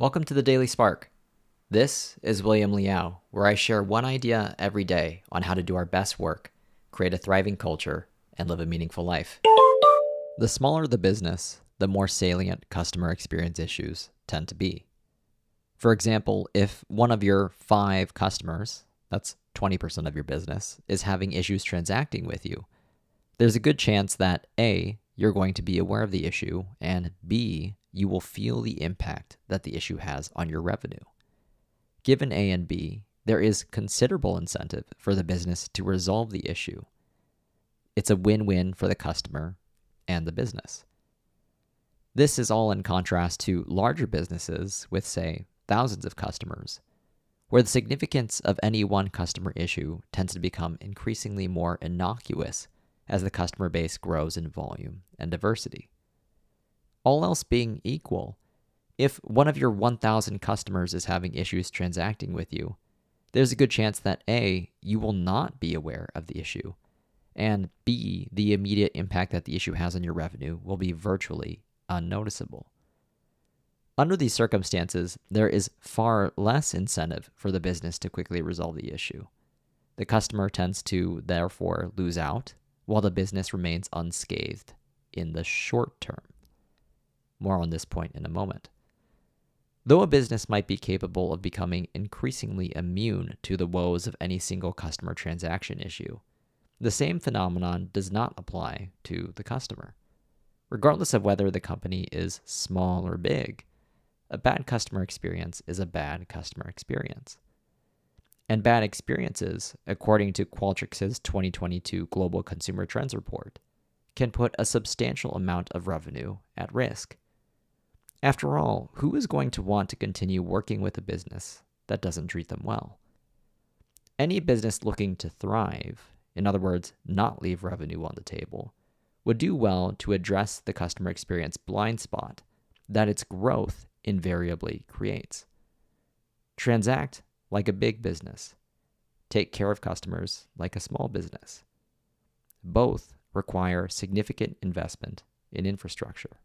Welcome to the Daily Spark. This is William Liao, where I share one idea every day on how to do our best work, create a thriving culture, and live a meaningful life. The smaller the business, the more salient customer experience issues tend to be. For example, if one of your five customers, that's 20% of your business, is having issues transacting with you, there's a good chance that A, you're going to be aware of the issue, and B, you will feel the impact that the issue has on your revenue. Given A and B, there is considerable incentive for the business to resolve the issue. It's a win win for the customer and the business. This is all in contrast to larger businesses with, say, thousands of customers, where the significance of any one customer issue tends to become increasingly more innocuous as the customer base grows in volume and diversity. All else being equal, if one of your 1,000 customers is having issues transacting with you, there's a good chance that A, you will not be aware of the issue, and B, the immediate impact that the issue has on your revenue will be virtually unnoticeable. Under these circumstances, there is far less incentive for the business to quickly resolve the issue. The customer tends to, therefore, lose out, while the business remains unscathed in the short term. More on this point in a moment. Though a business might be capable of becoming increasingly immune to the woes of any single customer transaction issue, the same phenomenon does not apply to the customer. Regardless of whether the company is small or big, a bad customer experience is a bad customer experience. And bad experiences, according to Qualtrics's 2022 Global Consumer Trends Report, can put a substantial amount of revenue at risk. After all, who is going to want to continue working with a business that doesn't treat them well? Any business looking to thrive, in other words, not leave revenue on the table, would do well to address the customer experience blind spot that its growth invariably creates. Transact like a big business. Take care of customers like a small business. Both require significant investment in infrastructure.